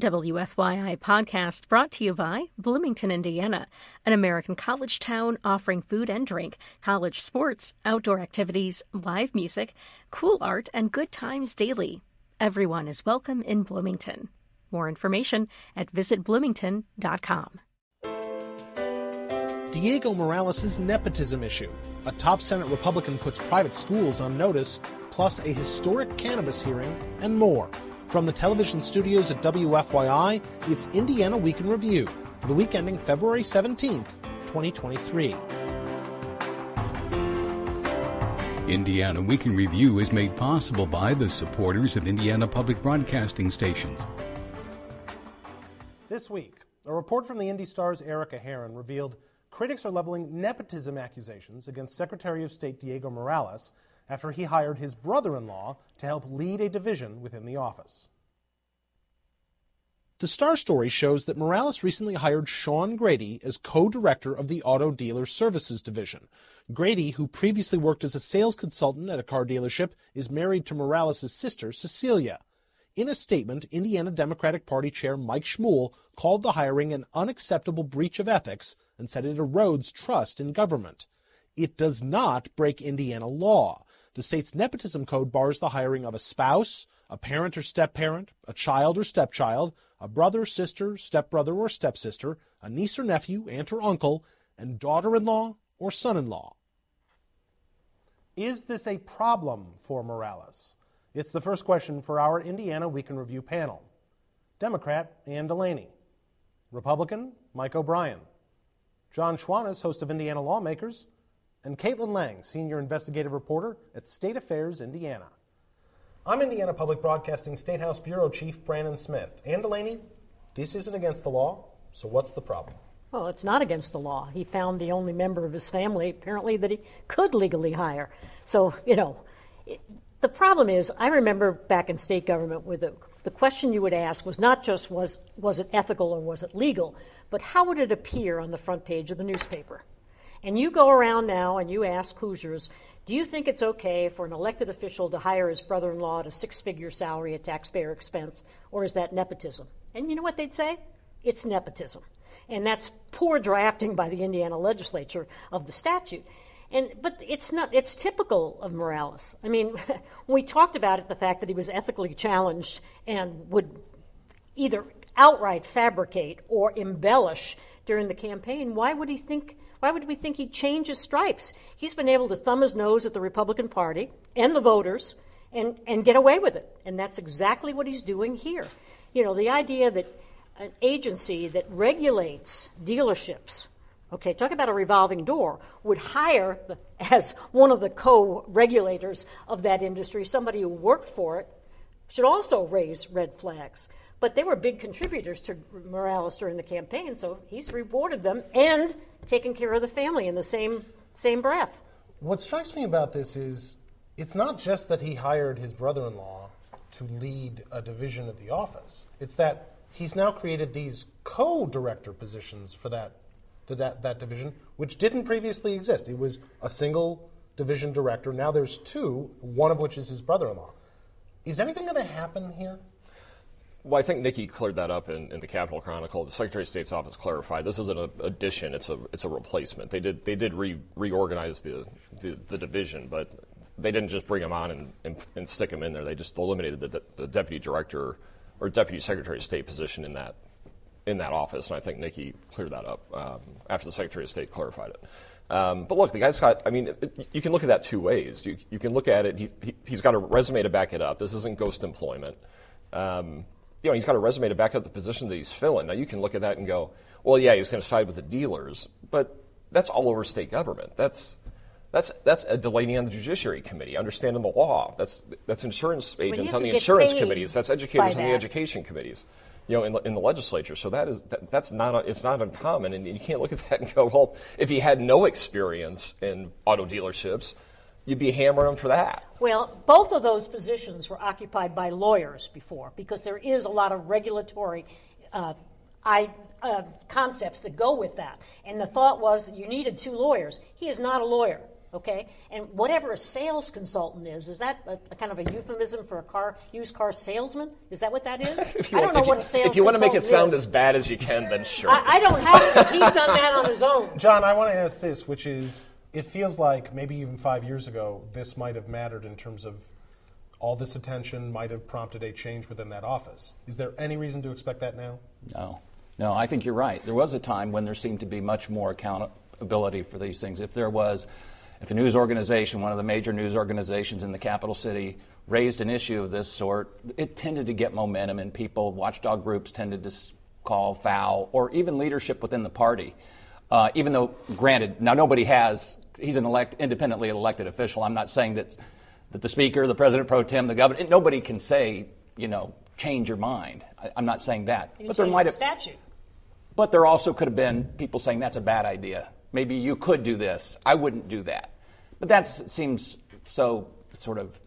WFYI podcast brought to you by Bloomington, Indiana, an American college town offering food and drink, college sports, outdoor activities, live music, cool art, and good times daily. Everyone is welcome in Bloomington. More information at visitbloomington.com. Diego Morales' nepotism issue. A top Senate Republican puts private schools on notice, plus a historic cannabis hearing, and more. From the television studios at WFYI, it's Indiana Week in Review for the week ending February 17th, 2023. Indiana Week in Review is made possible by the supporters of Indiana Public Broadcasting Stations. This week, a report from the Indy Star's Erica Herron revealed critics are leveling nepotism accusations against Secretary of State Diego Morales after he hired his brother in law to help lead a division within the office. The Star story shows that Morales recently hired Sean Grady as co director of the Auto Dealer Services Division. Grady, who previously worked as a sales consultant at a car dealership, is married to Morales' sister, Cecilia. In a statement, Indiana Democratic Party Chair Mike Schmuhl called the hiring an unacceptable breach of ethics and said it erodes trust in government. It does not break Indiana law. The state's nepotism code bars the hiring of a spouse, a parent or step parent, a child or stepchild, a brother, sister, stepbrother or stepsister, a niece or nephew, aunt or uncle, and daughter in law or son in law. Is this a problem for Morales? It's the first question for our Indiana Week in Review panel. Democrat Ann Delaney. Republican Mike O'Brien. John Schwantes, host of Indiana Lawmakers, and Kaitlin Lange, senior investigative reporter at State Affairs Indiana. I'm Indiana Public Broadcasting State House Bureau Chief Brandon Smith. Ann Delaney, this isn't against the law, so what's the problem? Well, it's not against the law. He found the only member of his family, apparently, that he could legally hire. So, you know, it, the problem is, I remember back in state government with the, the question you would ask was not just was, was it ethical or was it legal, but how would it appear on the front page of the newspaper? And you go around now and you ask Hoosiers, do you think it's okay for an elected official to hire his brother in law at a six figure salary at taxpayer expense, or is that nepotism? And you know what they'd say? It's nepotism. And that's poor drafting by the Indiana legislature of the statute. And, but it's not it's typical of Morales. I mean, we talked about it the fact that he was ethically challenged and would either outright fabricate or embellish during the campaign. Why would he think why would we think he'd change his stripes? He's been able to thumb his nose at the Republican Party and the voters and, and get away with it. And that's exactly what he's doing here. You know, the idea that an agency that regulates dealerships, okay, talk about a revolving door, would hire the, as one of the co regulators of that industry somebody who worked for it should also raise red flags. But they were big contributors to Morales during the campaign, so he's rewarded them and taken care of the family in the same same breath. What strikes me about this is it's not just that he hired his brother-in-law to lead a division of the office. It's that he's now created these co-director positions for that that, that division, which didn't previously exist. It was a single division director. Now there's two, one of which is his brother-in-law. Is anything going to happen here? Well, I think Niki cleared that up in, in, the Capital Chronicle. The Secretary of State's office clarified this isn't an addition; it's a it's a replacement. They did they did re, reorganize the, the, the division, but they didn't just bring him on and, and, and stick him in there. They just eliminated the, the, deputy director or deputy secretary of state position in that in that office, and I think Niki cleared that up um, after the Secretary of State clarified it. Um, but look, the guy's got, I mean, it, you can look at that two ways. You, you can look at it, he, he, has got a resume to back it up. This isn't ghost employment. Um, you know, he's got a resume to back up the position that he's filling. Now, you can look at that and go, well, yeah, he's going to side with the dealers, but that's all over state government. That's that's that's a Delaney on the Judiciary Committee, understanding the law. That's that's insurance agents on the insurance committees. That's educators on the education committees. You know, in the, in the legislature. So that is that, that's not a, it's not uncommon, and you can't look at that and go, well, if he had no experience in auto dealerships, you'd be hammering them for that. Well, both of those positions were occupied by lawyers before because there is a lot of regulatory uh, I, uh, concepts that go with that. And the thought was that you needed two lawyers. He is not a lawyer. okay? And whatever a sales consultant is, is that a, a kind of a euphemism for a car used car salesman? Is that what that is? I don't want, know if what you, a sales If you want to make it sound is. as bad as you can, then sure. I, I don't have it. He's done that on his own. John, I want to ask this, which is it feels like maybe even five years ago, this might have mattered in terms of all this attention might have prompted a change within that office. Is there any reason to expect that now? No. No, I think you're right. There was a time when there seemed to be much more accountability for these things. If there was, if a news organization, one of the major news organizations in the capital city, raised an issue of this sort, it tended to get momentum, and people, watchdog groups, tended to call foul, or even leadership within the party. Uh, even though, granted, now nobody has, he's an elect, independently elected official. I'm not saying that, that the speaker, the president pro tem, the governor, nobody can say, you know, change your mind. I, I'm not saying that. You but there changed might the have. statute. But there also could have been people saying that's a bad idea. Maybe you could do this. I wouldn't do that. But that seems so sort of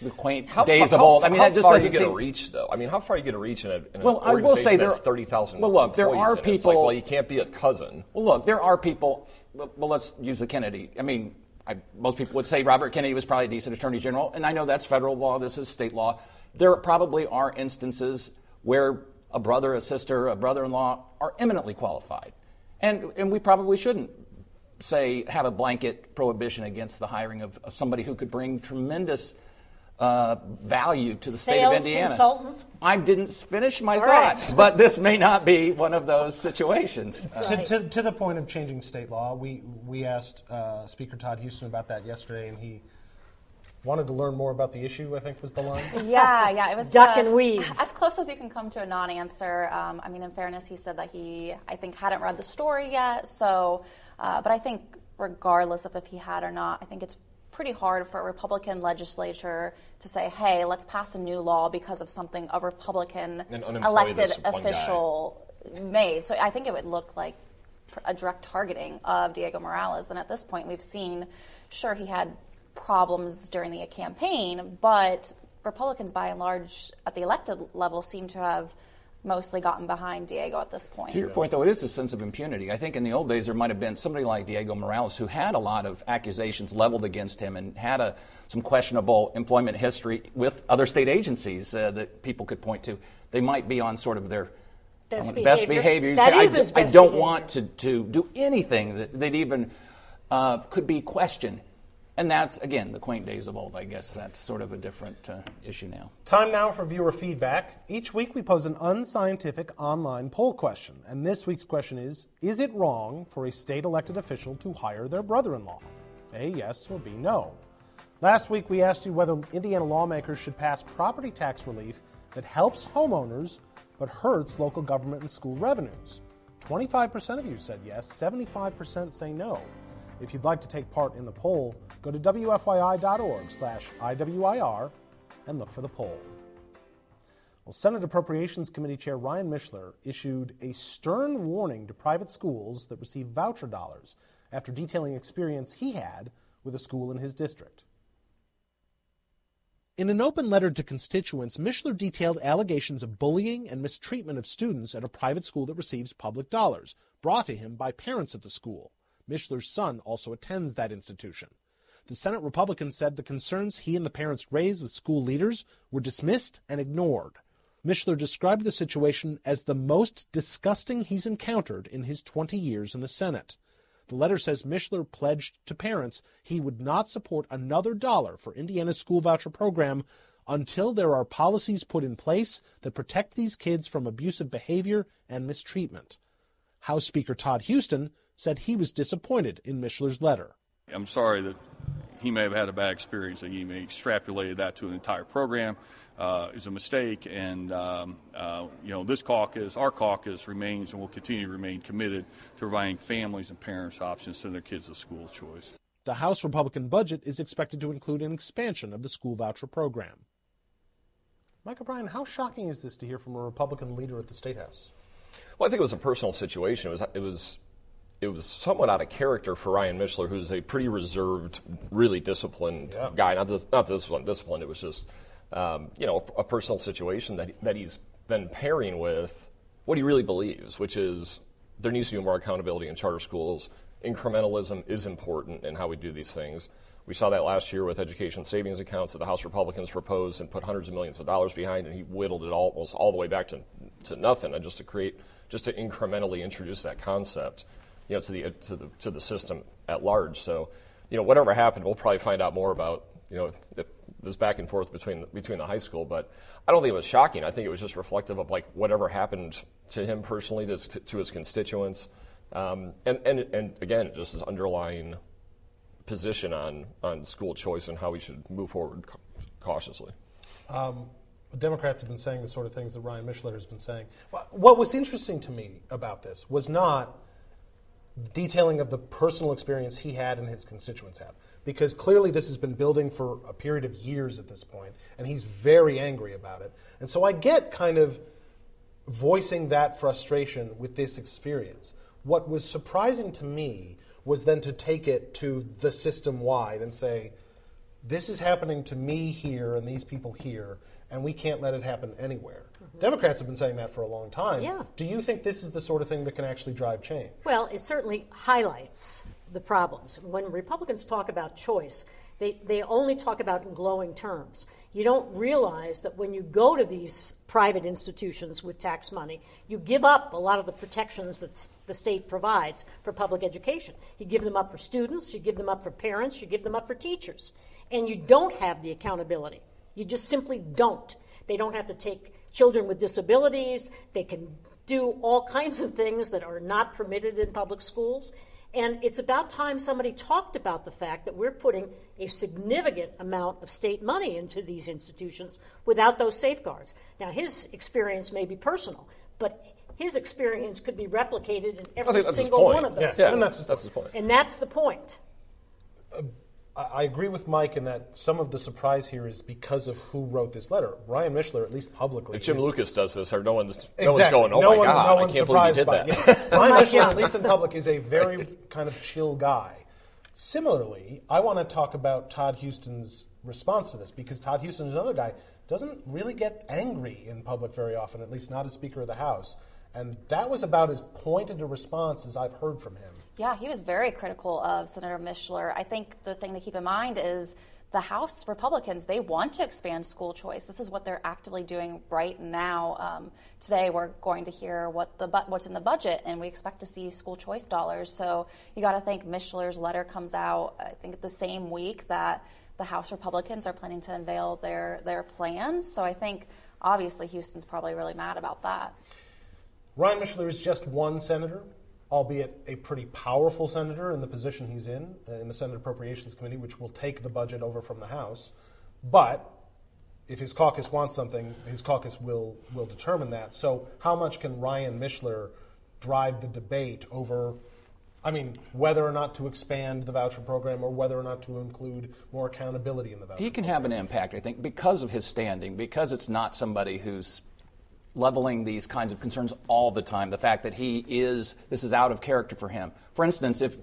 the quaint How days far, of old. How, I mean, how that just far are doesn't you going seem. to reach, though? I mean, how far are you going to reach in, a, in an Well, I will organization say that has there- 30,000 well, look, there are in it? Like, people- well, you can't be a cousin. Well, look, there are people. Well, let's use the Kennedy. I mean, I, most people would say Robert Kennedy was probably a decent attorney general, and I know that's federal law. This is state law. There probably are instances where a brother, a sister, a brother-in-law are eminently qualified, and and we probably shouldn't say have a blanket prohibition against the hiring of, of somebody who could bring tremendous. Uh, value to the state of Indiana. consultant? I didn't finish my All right. thoughts, but this may not be one of those situations. Uh, To, to, to the point of changing state law, we, we asked uh, Speaker Todd Huston about that yesterday, and he wanted to learn more about the issue, I think was the line. Yeah, yeah, it was Duck uh, and weave. As close as you can come to a non-answer. Um, I mean, in fairness, he said that he, I think, hadn't read the story yet. So, uh, but I think, regardless of if he had or not, I think it's pretty hard for a Republican legislature to say, "Hey, let's pass a new law because of something a Republican elected guy. official made." So I think it would look like a direct targeting of Diego Morales. And at this point, we've seen, sure, he had problems during the campaign, but Republicans, by and large, at the elected level, seem to have mostly gotten behind Diego at this point. To your point, though, it is a sense of impunity. I think in the old days there might have been somebody like Diego Morales who had a lot of accusations leveled against him and had a, some questionable employment history with other state agencies uh, that people could point to. They might be on sort of their Best behavior. best behavior. That say, is I, his I don't behavior. want to, to do anything that, that even uh, could be questioned. And that's, again, the quaint days of old. I guess that's sort of a different uh, issue now. Time now for viewer feedback. Each week we pose an unscientific online poll question, and this week's question is Is it wrong for a state elected official to hire their brother in law? A, yes, or B, no. Last week we asked you whether Indiana lawmakers should pass property tax relief that helps homeowners but hurts local government and school revenues. 25% of you said yes, 75% say no. If you'd like to take part in the poll, go to wfyi.org slash IWIR and look for the poll. Well, Senate Appropriations Committee Chair Ryan Mishler issued a stern warning to private schools that receive voucher dollars after detailing experience he had with a school in his district. In an open letter to constituents, Mishler detailed allegations of bullying and mistreatment of students at a private school that receives public dollars, brought to him by parents at the school. Mishler's son also attends that institution. The Senate Republican said the concerns he and the parents raised with school leaders were dismissed and ignored. Mishler described the situation as the most disgusting he's encountered in his 20 years in the Senate. The letter says Mishler pledged to parents he would not support another dollar for Indiana's school voucher program until there are policies put in place that protect these kids from abusive behavior and mistreatment. House Speaker Todd Huston said he was disappointed in Mishler's letter. I'm sorry that he may have had a bad experience and he may have extrapolated that to an entire program. Uh, is a mistake, and um, uh, you know this caucus, our caucus, remains and will continue to remain committed to providing families and parents options to send their kids to school of choice. The House Republican budget is expected to include an expansion of the school voucher program. Mike O'Brien, how shocking is this to hear from a Republican leader at the State House? Well, I think it was a personal situation. It was it was it was somewhat out of character for Ryan Mishler, who's a pretty reserved, really disciplined Yeah. guy. Not this, not disciplined, disciplined. It was just um, you know a, a personal situation that that he's been pairing with what he really believes, which is there needs to be more accountability in charter schools incrementalism is important in how we do these things. We saw that last year with education savings accounts that the House Republicans proposed and put hundreds of millions of dollars behind, and he whittled it almost all the way back to, to nothing, and just to create, just to incrementally introduce that concept, you know, to the to the to the system at large. So, you know, whatever happened, we'll probably find out more about, you know, this back and forth between between the high school. But I don't think it was shocking. I think it was just reflective of like whatever happened to him personally, to, to his constituents, um, and and and again, just his underlying position on, on school choice and how we should move forward cautiously. Um, Democrats have been saying the sort of things that Ryan Mishler has been saying. What was interesting to me about this was not detailing of the personal experience he had and his constituents have, because clearly this has been building for a period of years at this point, and he's very angry about it. And so I get kind of voicing that frustration with this experience. What was surprising to me was then to take it to the system wide and say, this is happening to me here and these people here, and we can't let it happen anywhere. Mm-hmm. Democrats have been saying that for a long time. Yeah. Do you think this is the sort of thing that can actually drive change? Well, it certainly highlights the problems. When Republicans talk about choice, they, they only talk about in glowing terms you don't realize that when you go to these private institutions with tax money, you give up a lot of the protections that the state provides for public education. You give them up for students, you give them up for parents, you give them up for teachers. And you don't have the accountability. You just simply don't. They don't have to take children with disabilities, they can do all kinds of things that are not permitted in public schools. And it's about time somebody talked about the fact that we're putting a significant amount of state money into these institutions without those safeguards. Now, his experience may be personal, but his experience could be replicated in every single one of those. Yeah, yeah and that's, that's his point. And that's the point. Uh, I agree with Mike in that some of the surprise here is because of who wrote this letter. Ryan Mishler, at least publicly. If Jim is, Lucas does this, or no one's, exactly. no one's going, oh no my one's, God, no one's I can't surprised believe he did by that. Yeah. Ryan Mishler, at least in public, is a very kind of chill guy. Similarly, I want to talk about Todd Huston's response to this because Todd Huston is another guy doesn't really get angry in public very often, at least not as Speaker of the House. And that was about as pointed a response as I've heard from him. Yeah, he was very critical of Senator Mishler. I think the thing to keep in mind is the House Republicans, they want to expand school choice. This is what they're actively doing right now. Um, today, we're going to hear what the what's in the budget, and we expect to see school choice dollars. So you got to think Mishler's letter comes out, I think, the same week that the House Republicans are planning to unveil their, their plans. So I think, obviously, Huston's probably really mad about that. Ryan Mishler is just one senator albeit a pretty powerful senator in the position he's in, uh, in the Senate Appropriations Committee, which will take the budget over from the House. But if his caucus wants something, his caucus will, will determine that. So, how much can Ryan Mishler drive the debate over, I mean, whether or not to expand the voucher program or whether or not to include more accountability in the voucher He can program? have an impact, I think, because of his standing, because it's not somebody who's leveling these kinds of concerns all the time. The fact that he is, this is out of character for him. For instance, if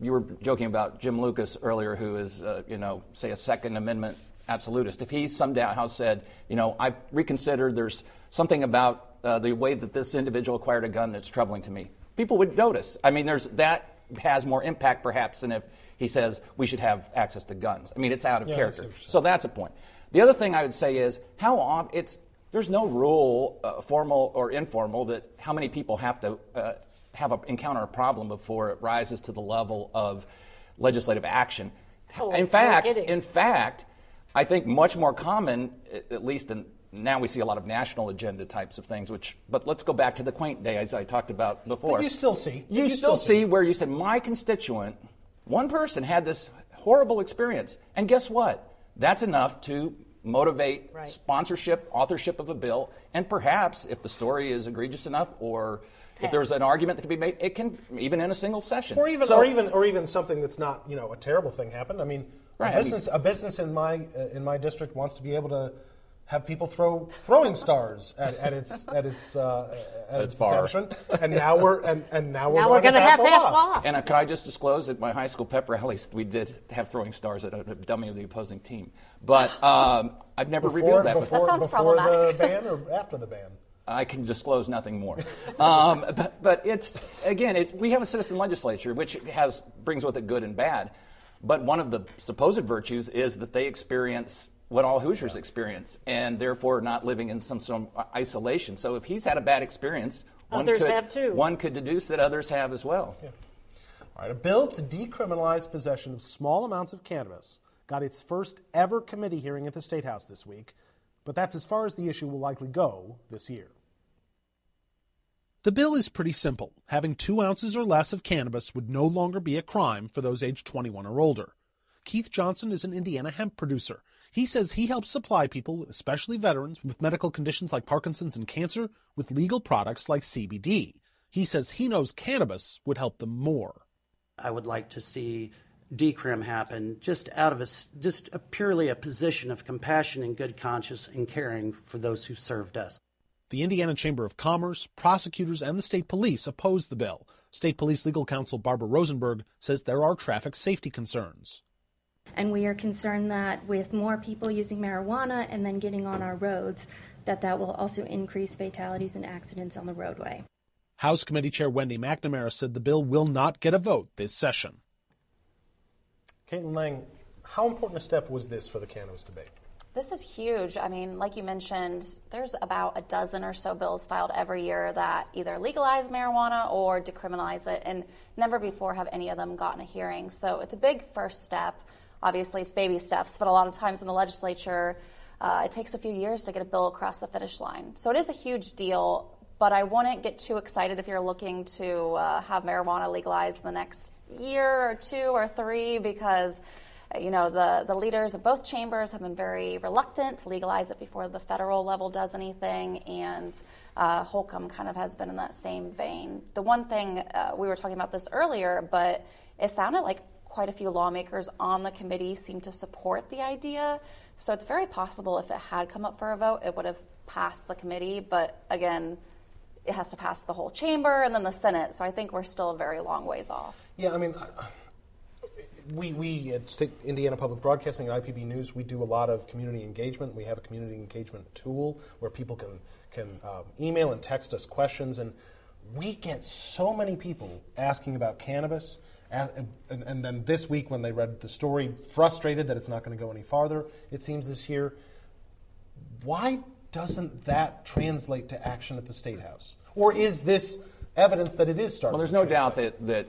you were joking about Jim Lucas earlier, who is, uh, you know, say a Second Amendment absolutist, if he somehow said, you know, I've reconsidered, there's something about uh, the way that this individual acquired a gun that's troubling to me, people would notice. I mean, there's that has more impact perhaps than if he says we should have access to guns. I mean, it's out of yeah, character. So that's a point. The other thing I would say is how often it's there's no rule, uh, formal or informal, that how many people have to uh, have a, encounter a problem before it rises to the level of legislative action. Oh, in fact, in fact, I think much more common, at least in now we see a lot of national agenda types of things. Which, but let's go back to the quaint days I talked about before. But you still see. You, you still, still see, see where you said my constituent, one person had this horrible experience, and guess what? That's enough to motivate right. sponsorship, authorship of a bill, and perhaps if the story is egregious enough or if there's an argument that can be made, it can even in a single session, or even so, or even or even something that's not you know a terrible thing happened. I mean, right, a business I mean, a business in my uh, in my district wants to be able to have people throw throwing stars at, at its at its uh, at its, its and now we're and, and now we're now going, to have pass law. law. And uh, can I just disclose at my high school pep rallies we did have throwing stars at a, a dummy of the opposing team, but um, I've never before, revealed that before. That sounds before problematic. the ban or after the ban? I can disclose nothing more. um, but, but, it's again, it, we have a citizen legislature, which has brings with it good and bad. But one of the supposed virtues is that they experience what all Hoosiers experience, and therefore not living in some sort of isolation. So if he's had a bad experience, one Others could, have too. One could deduce that others have as well. Yeah. All right, a bill to decriminalize possession of small amounts of cannabis got its first ever committee hearing at the State House this week, but that's as far as the issue will likely go this year. The bill is pretty simple. Having two ounces or less of cannabis would no longer be a crime for those aged 21 or older. Keith Johnson is an Indiana hemp producer. He says he helps supply people, especially veterans, with medical conditions like Parkinson's and cancer, with legal products like CBD. He says he knows cannabis would help them more. I would like to see decrim happen just out of a just a purely a position of compassion and good conscience and caring for those who served us. The Indiana Chamber of Commerce, prosecutors, and the state police opposed the bill. State Police Legal Counsel Barbara Rosenberg says there are traffic safety concerns. And we are concerned that with more people using marijuana and then getting on our roads, that that will also increase fatalities and accidents on the roadway. House Committee Chair Wendy McNamara said the bill will not get a vote this session. Kaitlin Lange, how important a step was this for the cannabis debate? This is huge. I mean, like you mentioned, there's about a dozen or so bills filed every year that either legalize marijuana or decriminalize it, and never before have any of them gotten a hearing. So it's a big first step. Obviously, it's baby steps, but a lot of times in the legislature, uh, it takes a few years to get a bill across the finish line. So it is a huge deal, but I wouldn't get too excited if you're looking to uh, have marijuana legalized in the next year or two or three because you know, the, the leaders of both chambers have been very reluctant to legalize it before the federal level does anything, and uh, Holcomb kind of has been in that same vein. The one thing, uh, we were talking about this earlier, but it sounded like quite a few lawmakers on the committee seem to support the idea. So it's very possible if it had come up for a vote, it would have passed the committee, but again, it has to pass the whole chamber and then the Senate, so I think we're still a very long ways off. Yeah, I mean, we, we at State Indiana Public Broadcasting and IPB News, we do a lot of community engagement. We have a community engagement tool where people can, can um, email and text us questions. And we get so many people asking about cannabis. And, and, and then this week, when they read the story, frustrated that it's not going to go any farther, it seems this year. Why doesn't that translate to action at the State House? Or is this evidence that it is starting Well, there's no doubt that, that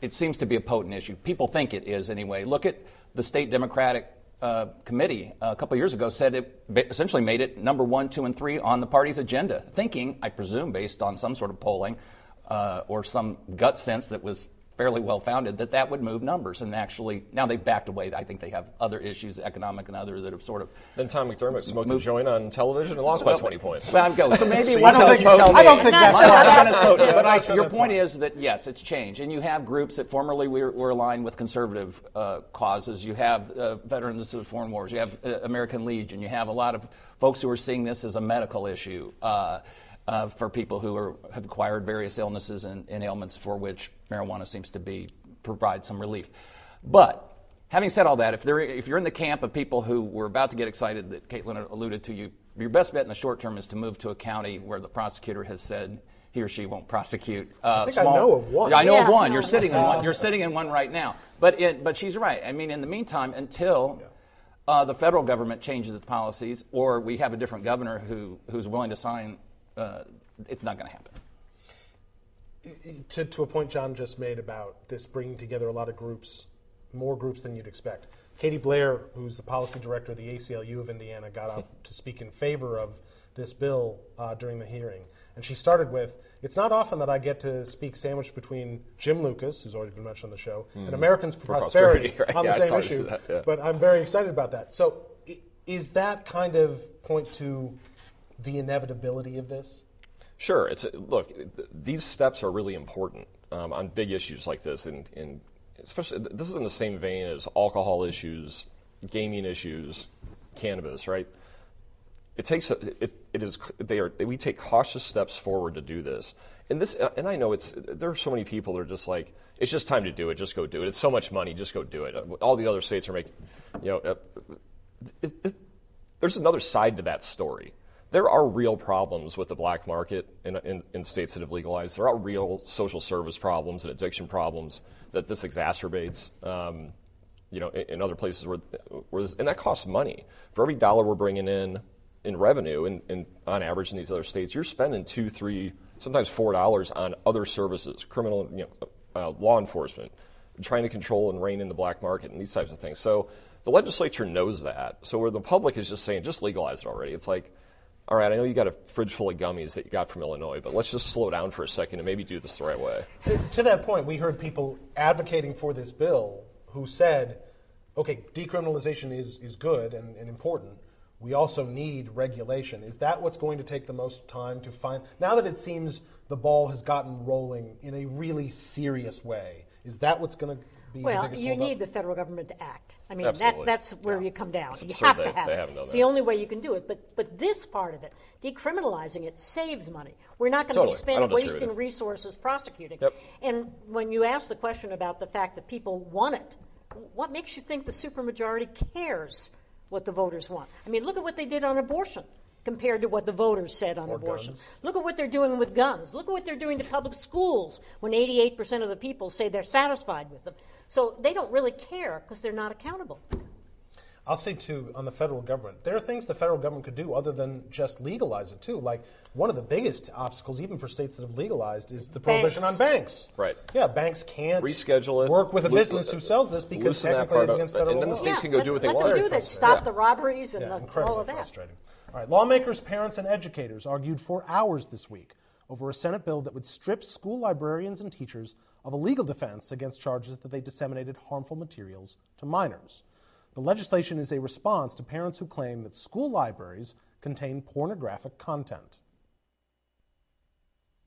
it seems to be a potent issue. People think it is anyway. Look at the state Democratic uh, committee a couple years ago said it essentially made it number one, two, and three on the party's agenda, thinking, I presume, based on some sort of polling uh, or some gut sense that was fairly well founded, that that would move numbers. And actually, now they've backed away. I think they have other issues, economic and other, that have sort of. Then Tom McDermott smoked a joint on television and lost by 20 points. Well, go. So maybe So one you of tell- those you tell me. I don't think that's not smart. gonna quote you, Yeah, but I'm I- not sure your point is that yes, it's changed, and you have groups that formerly were, were aligned with conservative uh, causes. You have uh, veterans of the foreign wars. You have uh, American Legion. You have a lot of folks who are seeing this as a medical issue. Uh, uh, for people who are, have acquired various illnesses and, and ailments for which marijuana seems to be provide some relief. But having said all that, if, there, if you're in the camp of people who were about to get excited that Kaitlin alluded to, you, your best bet in the short term is to move to a county where the prosecutor has said he or she won't prosecute. Uh, I think I know of one. Yeah, I know Yeah. of one. You're sitting in one. You're sitting in one right now. But it, but she's right. I mean, in the meantime, until uh, the federal government changes its policies, or we have a different governor who who's willing to sign, uh, it's not going to happen. to, to a point John just made about this bringing together a lot of groups, more groups than you'd expect. Katie Blair, who's the policy director of the ACLU of Indiana, got up to speak in favor of this bill uh, during the hearing. And she started with It's not often that I get to speak sandwiched between Jim Lucas, who's already been mentioned on the show, and Mhm. Americans for, For Prosperity, Prosperity, right. on Yeah, the same issue. that, yeah. But I'm very excited about that. So, i- is that kind of point to the inevitability of this? Sure. It's look. These steps are really important um, on big issues like this, and, and especially this is in the same vein as alcohol issues, gaming issues, cannabis. Right. It takes it, it is they are we take cautious steps forward to do this, and this and I know it's there are so many people that are just like it's just time to do it, just go do it. It's so much money, just go do it. All the other states are making, you know, uh, it, it, there's another side to that story. There are real problems with the black market in, in, in, states that have legalized. There are real social service problems and addiction problems that this exacerbates. Um, you know, in, in, other places where, where and that costs money. For every dollar we're bringing in in revenue, and on average in these other states, you're spending two, three, sometimes four dollars on other services, criminal, you know, uh, law enforcement, trying to control and rein in the black market and these types of things. So the legislature knows that. So where the public is just saying, just legalize it already. It's like, all right, I know you got a fridge full of gummies that you got from Illinois, but let's just slow down for a second and maybe do this the right way. To that point, we heard people advocating for this bill who said, okay, decriminalization is, is good and, and important. We also need regulation. Is that what's going to take the most time to find? Now that it seems the ball has gotten rolling in a really serious way, is that what's going to be well, you need the federal government to act. I mean, that, that's where yeah. you come down. It's you have they, to have it. It's the only way you can do it. But but this part of it, decriminalizing it, saves money. We're not going to totally. be spending wasting resources prosecuting. Yep. And when you ask the question about the fact that people want it, what makes you think the supermajority cares what the voters want? I mean, look at what they did on abortion compared to what the voters said on or abortion. Guns. Look at what they're doing with guns. Look at what they're doing to public schools when 88% of the people say they're satisfied with them. So they don't really care because they're not accountable. I'll say too on the federal government, there are things the federal government could do other than just legalize it too. Like one of the biggest obstacles, even for states that have legalized, is the prohibition Banks. on banks. Right. Yeah, banks can't Reschedule it. work with a Loo- business who sells this because technically part it's up, against and federal then the law. states yeah, can go let, do what they let want. do Very that. Stop Yeah. the robberies and Yeah, the, incredibly all of that. frustrating. All right, lawmakers, parents, and educators argued for hours this week over a Senate bill that would strip school librarians and teachers of a legal defense against charges that they disseminated harmful materials to minors. The legislation is a response to parents who claim that school libraries contain pornographic content.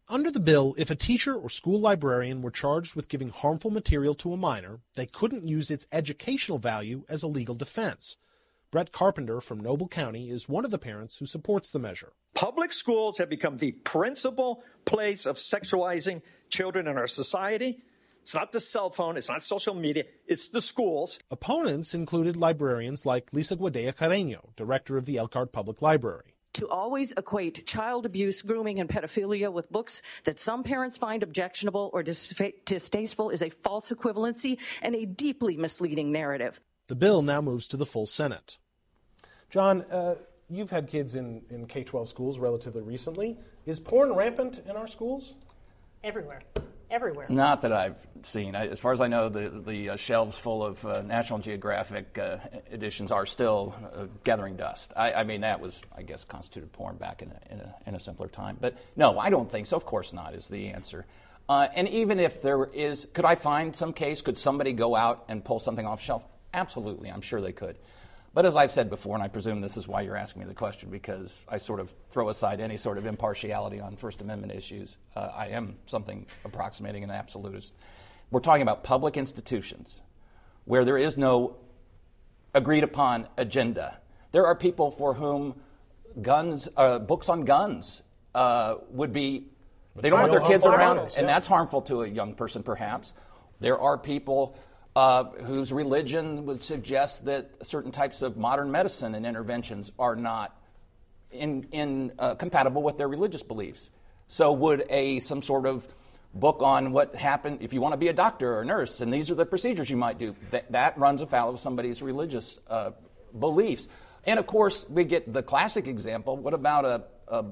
Under the bill, if a teacher or school librarian were charged with giving harmful material to a minor, they couldn't use its educational value as a legal defense. Brett Carpenter from Noble County is one of the parents who supports the measure. Public schools have become the principal place of sexualizing children in our society. It's not the cell phone, it's not social media, it's the schools. Opponents included librarians like Lisa Guedea Carreño, director of the Elkhart Public Library. To always equate child abuse, grooming, and pedophilia with books that some parents find objectionable or distasteful is a false equivalency and a deeply misleading narrative. The bill now moves to the full Senate. John, uh, you've had kids in, in K 12 schools relatively recently. Is porn rampant in our schools? Everywhere. Everywhere. Not that I've seen. I, as far as I know, the, the uh, shelves full of uh, National Geographic uh, editions are still uh, gathering dust. I, I, mean, that was, I guess, constituted porn back in a, in, a, in a simpler time. But no, I don't think so. Of course not, is the answer. Uh, and even if there is, could I find some case? Could somebody go out and pull something off shelf? Absolutely, I'm sure they could. But as I've said before, and I presume this is why you're asking me the question, because I sort of throw aside any sort of impartiality on First Amendment issues. Uh, I am something approximating an absolutist. We're talking about public institutions where there is no agreed upon agenda. There are people for whom guns, uh, books on guns uh, would be, they don't want their kids around, and that's harmful to a young person perhaps. There are people uh, whose religion would suggest that certain types of modern medicine and interventions are not in, in, uh, compatible with their religious beliefs. So, would a some sort of book on what happened if you want to be a doctor or a nurse, and these are the procedures you might do, that, that runs afoul of somebody's religious uh, beliefs. And of course, we get the classic example. What about a, a,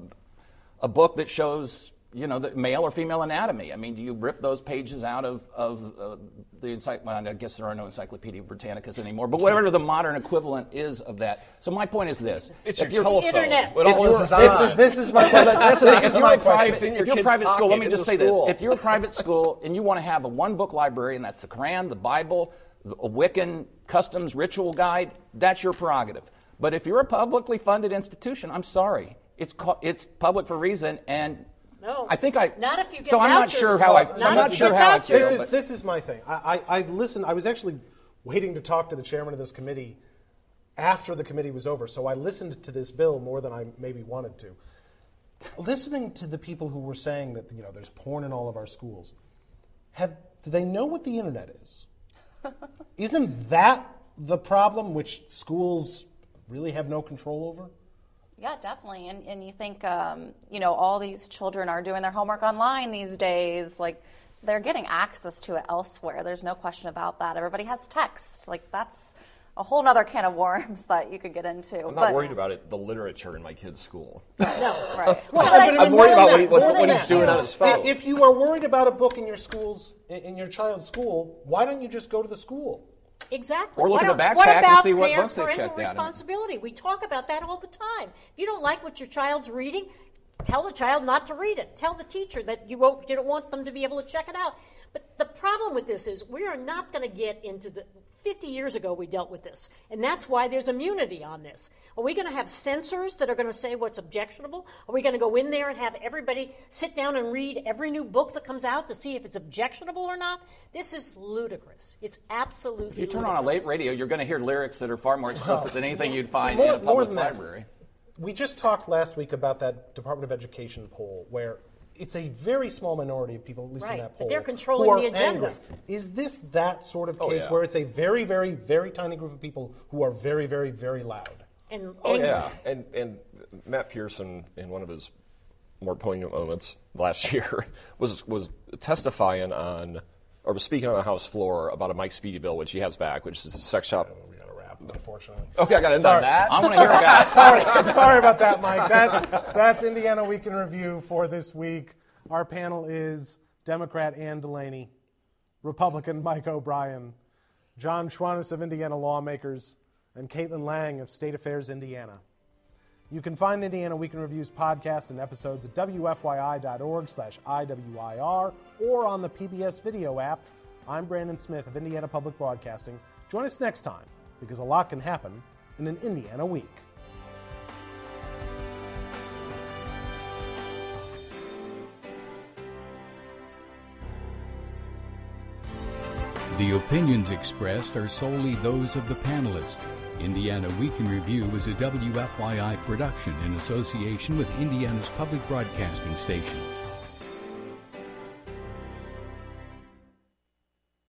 a book that shows you know, the male or female anatomy. I mean, do you rip those pages out of, of uh, the encyclopedia? Well, I guess there are no Encyclopedia Britannicas anymore, but whatever the modern equivalent is of that. So my point is this: It's if your you're, telephone. Internet. What If all this is This is, this is my question. That's this if is you're my a private, question. in your if you're a private school, let me just the say this: if you're a private school and you want to have a one book library, and that's the Quran, the Bible, a Wiccan customs ritual guide, that's your prerogative. But if you're a publicly funded institution, I'm sorry, it's co- it's public for reason, and No. I think I. Not if you get So I'm not vouchers. sure how I. Not so I'm if not you sure get how I vouchers. feel. This is this is my thing. I, I I listened. I was actually waiting to talk to the chairman of this committee after the committee was over, so I listened to this bill more than I maybe wanted to. Listening to the people who were saying that you know there's porn in all of our schools, have do they know what the internet is? Isn't that the problem, which schools really have no control over? Yeah, definitely. And, and you think, um, you know, all these children are doing their homework online these days. Like, they're getting access to it elsewhere. There's no question about that. Everybody has text. Like, that's a whole other can of worms that you could get into. I'm not but, worried about it, the literature in my kid's school. No, right. Well, But I- but I'm worried about that, what, what, what he's that. doing on his phone. If you are worried about a book in your schools, in- in your child's school, why don't you just go to the school? Exactly. Or look What in the backpack what and about see what books they've parental checked out. responsibility? We talk about that all the time. If you don't like what your child's reading, tell the child not to read it. Tell the teacher that you won't, you don't want them to be able to check it out. But the problem with this is we are not going to get into the. 50 years ago, we dealt with this, and that's why there's immunity on this. Are we going to have censors that are going to say what's objectionable? Are we going to go in there and have everybody sit down and read every new book that comes out to see if it's objectionable or not? This is ludicrous. It's absolutely. If you turn on a late radio, you're going to hear lyrics that are far more explicit than anything you'd find More- in a public than that. library. We just talked last week about that Department of Education poll where it's a very small minority of people, at least Right, in that but poll, they're controlling who are the agenda. angry. Is this that sort of Oh, case yeah. where it's a very, very, very tiny group of people who are very, very, very loud? And Oh angry. yeah, and and Matt Pearson in one of his more poignant moments last year was was testifying on or was speaking on the House floor about a Mike Speedy bill, which he has back, which is a sex shop. Unfortunately. Okay, I got to end Sorry. on that. I want to hear about it. sorry, sorry about that, Mike. That's that's Indiana Week in Review for this week. Our panel is Democrat Ann Delaney, Republican Mike O'Brien, John Schwantes of Indiana Lawmakers, and Kaitlin Lange of State Affairs Indiana. You can find Indiana Week in Review's podcast and episodes at wfyi.org slash IWIR or on the PBS video app. I'm Brandon Smith of Indiana Public Broadcasting. Join us next time because a lot can happen in an Indiana week. The opinions expressed are solely those of the panelists. Indiana Week in Review is a WFYI production in association with Indiana's public broadcasting stations.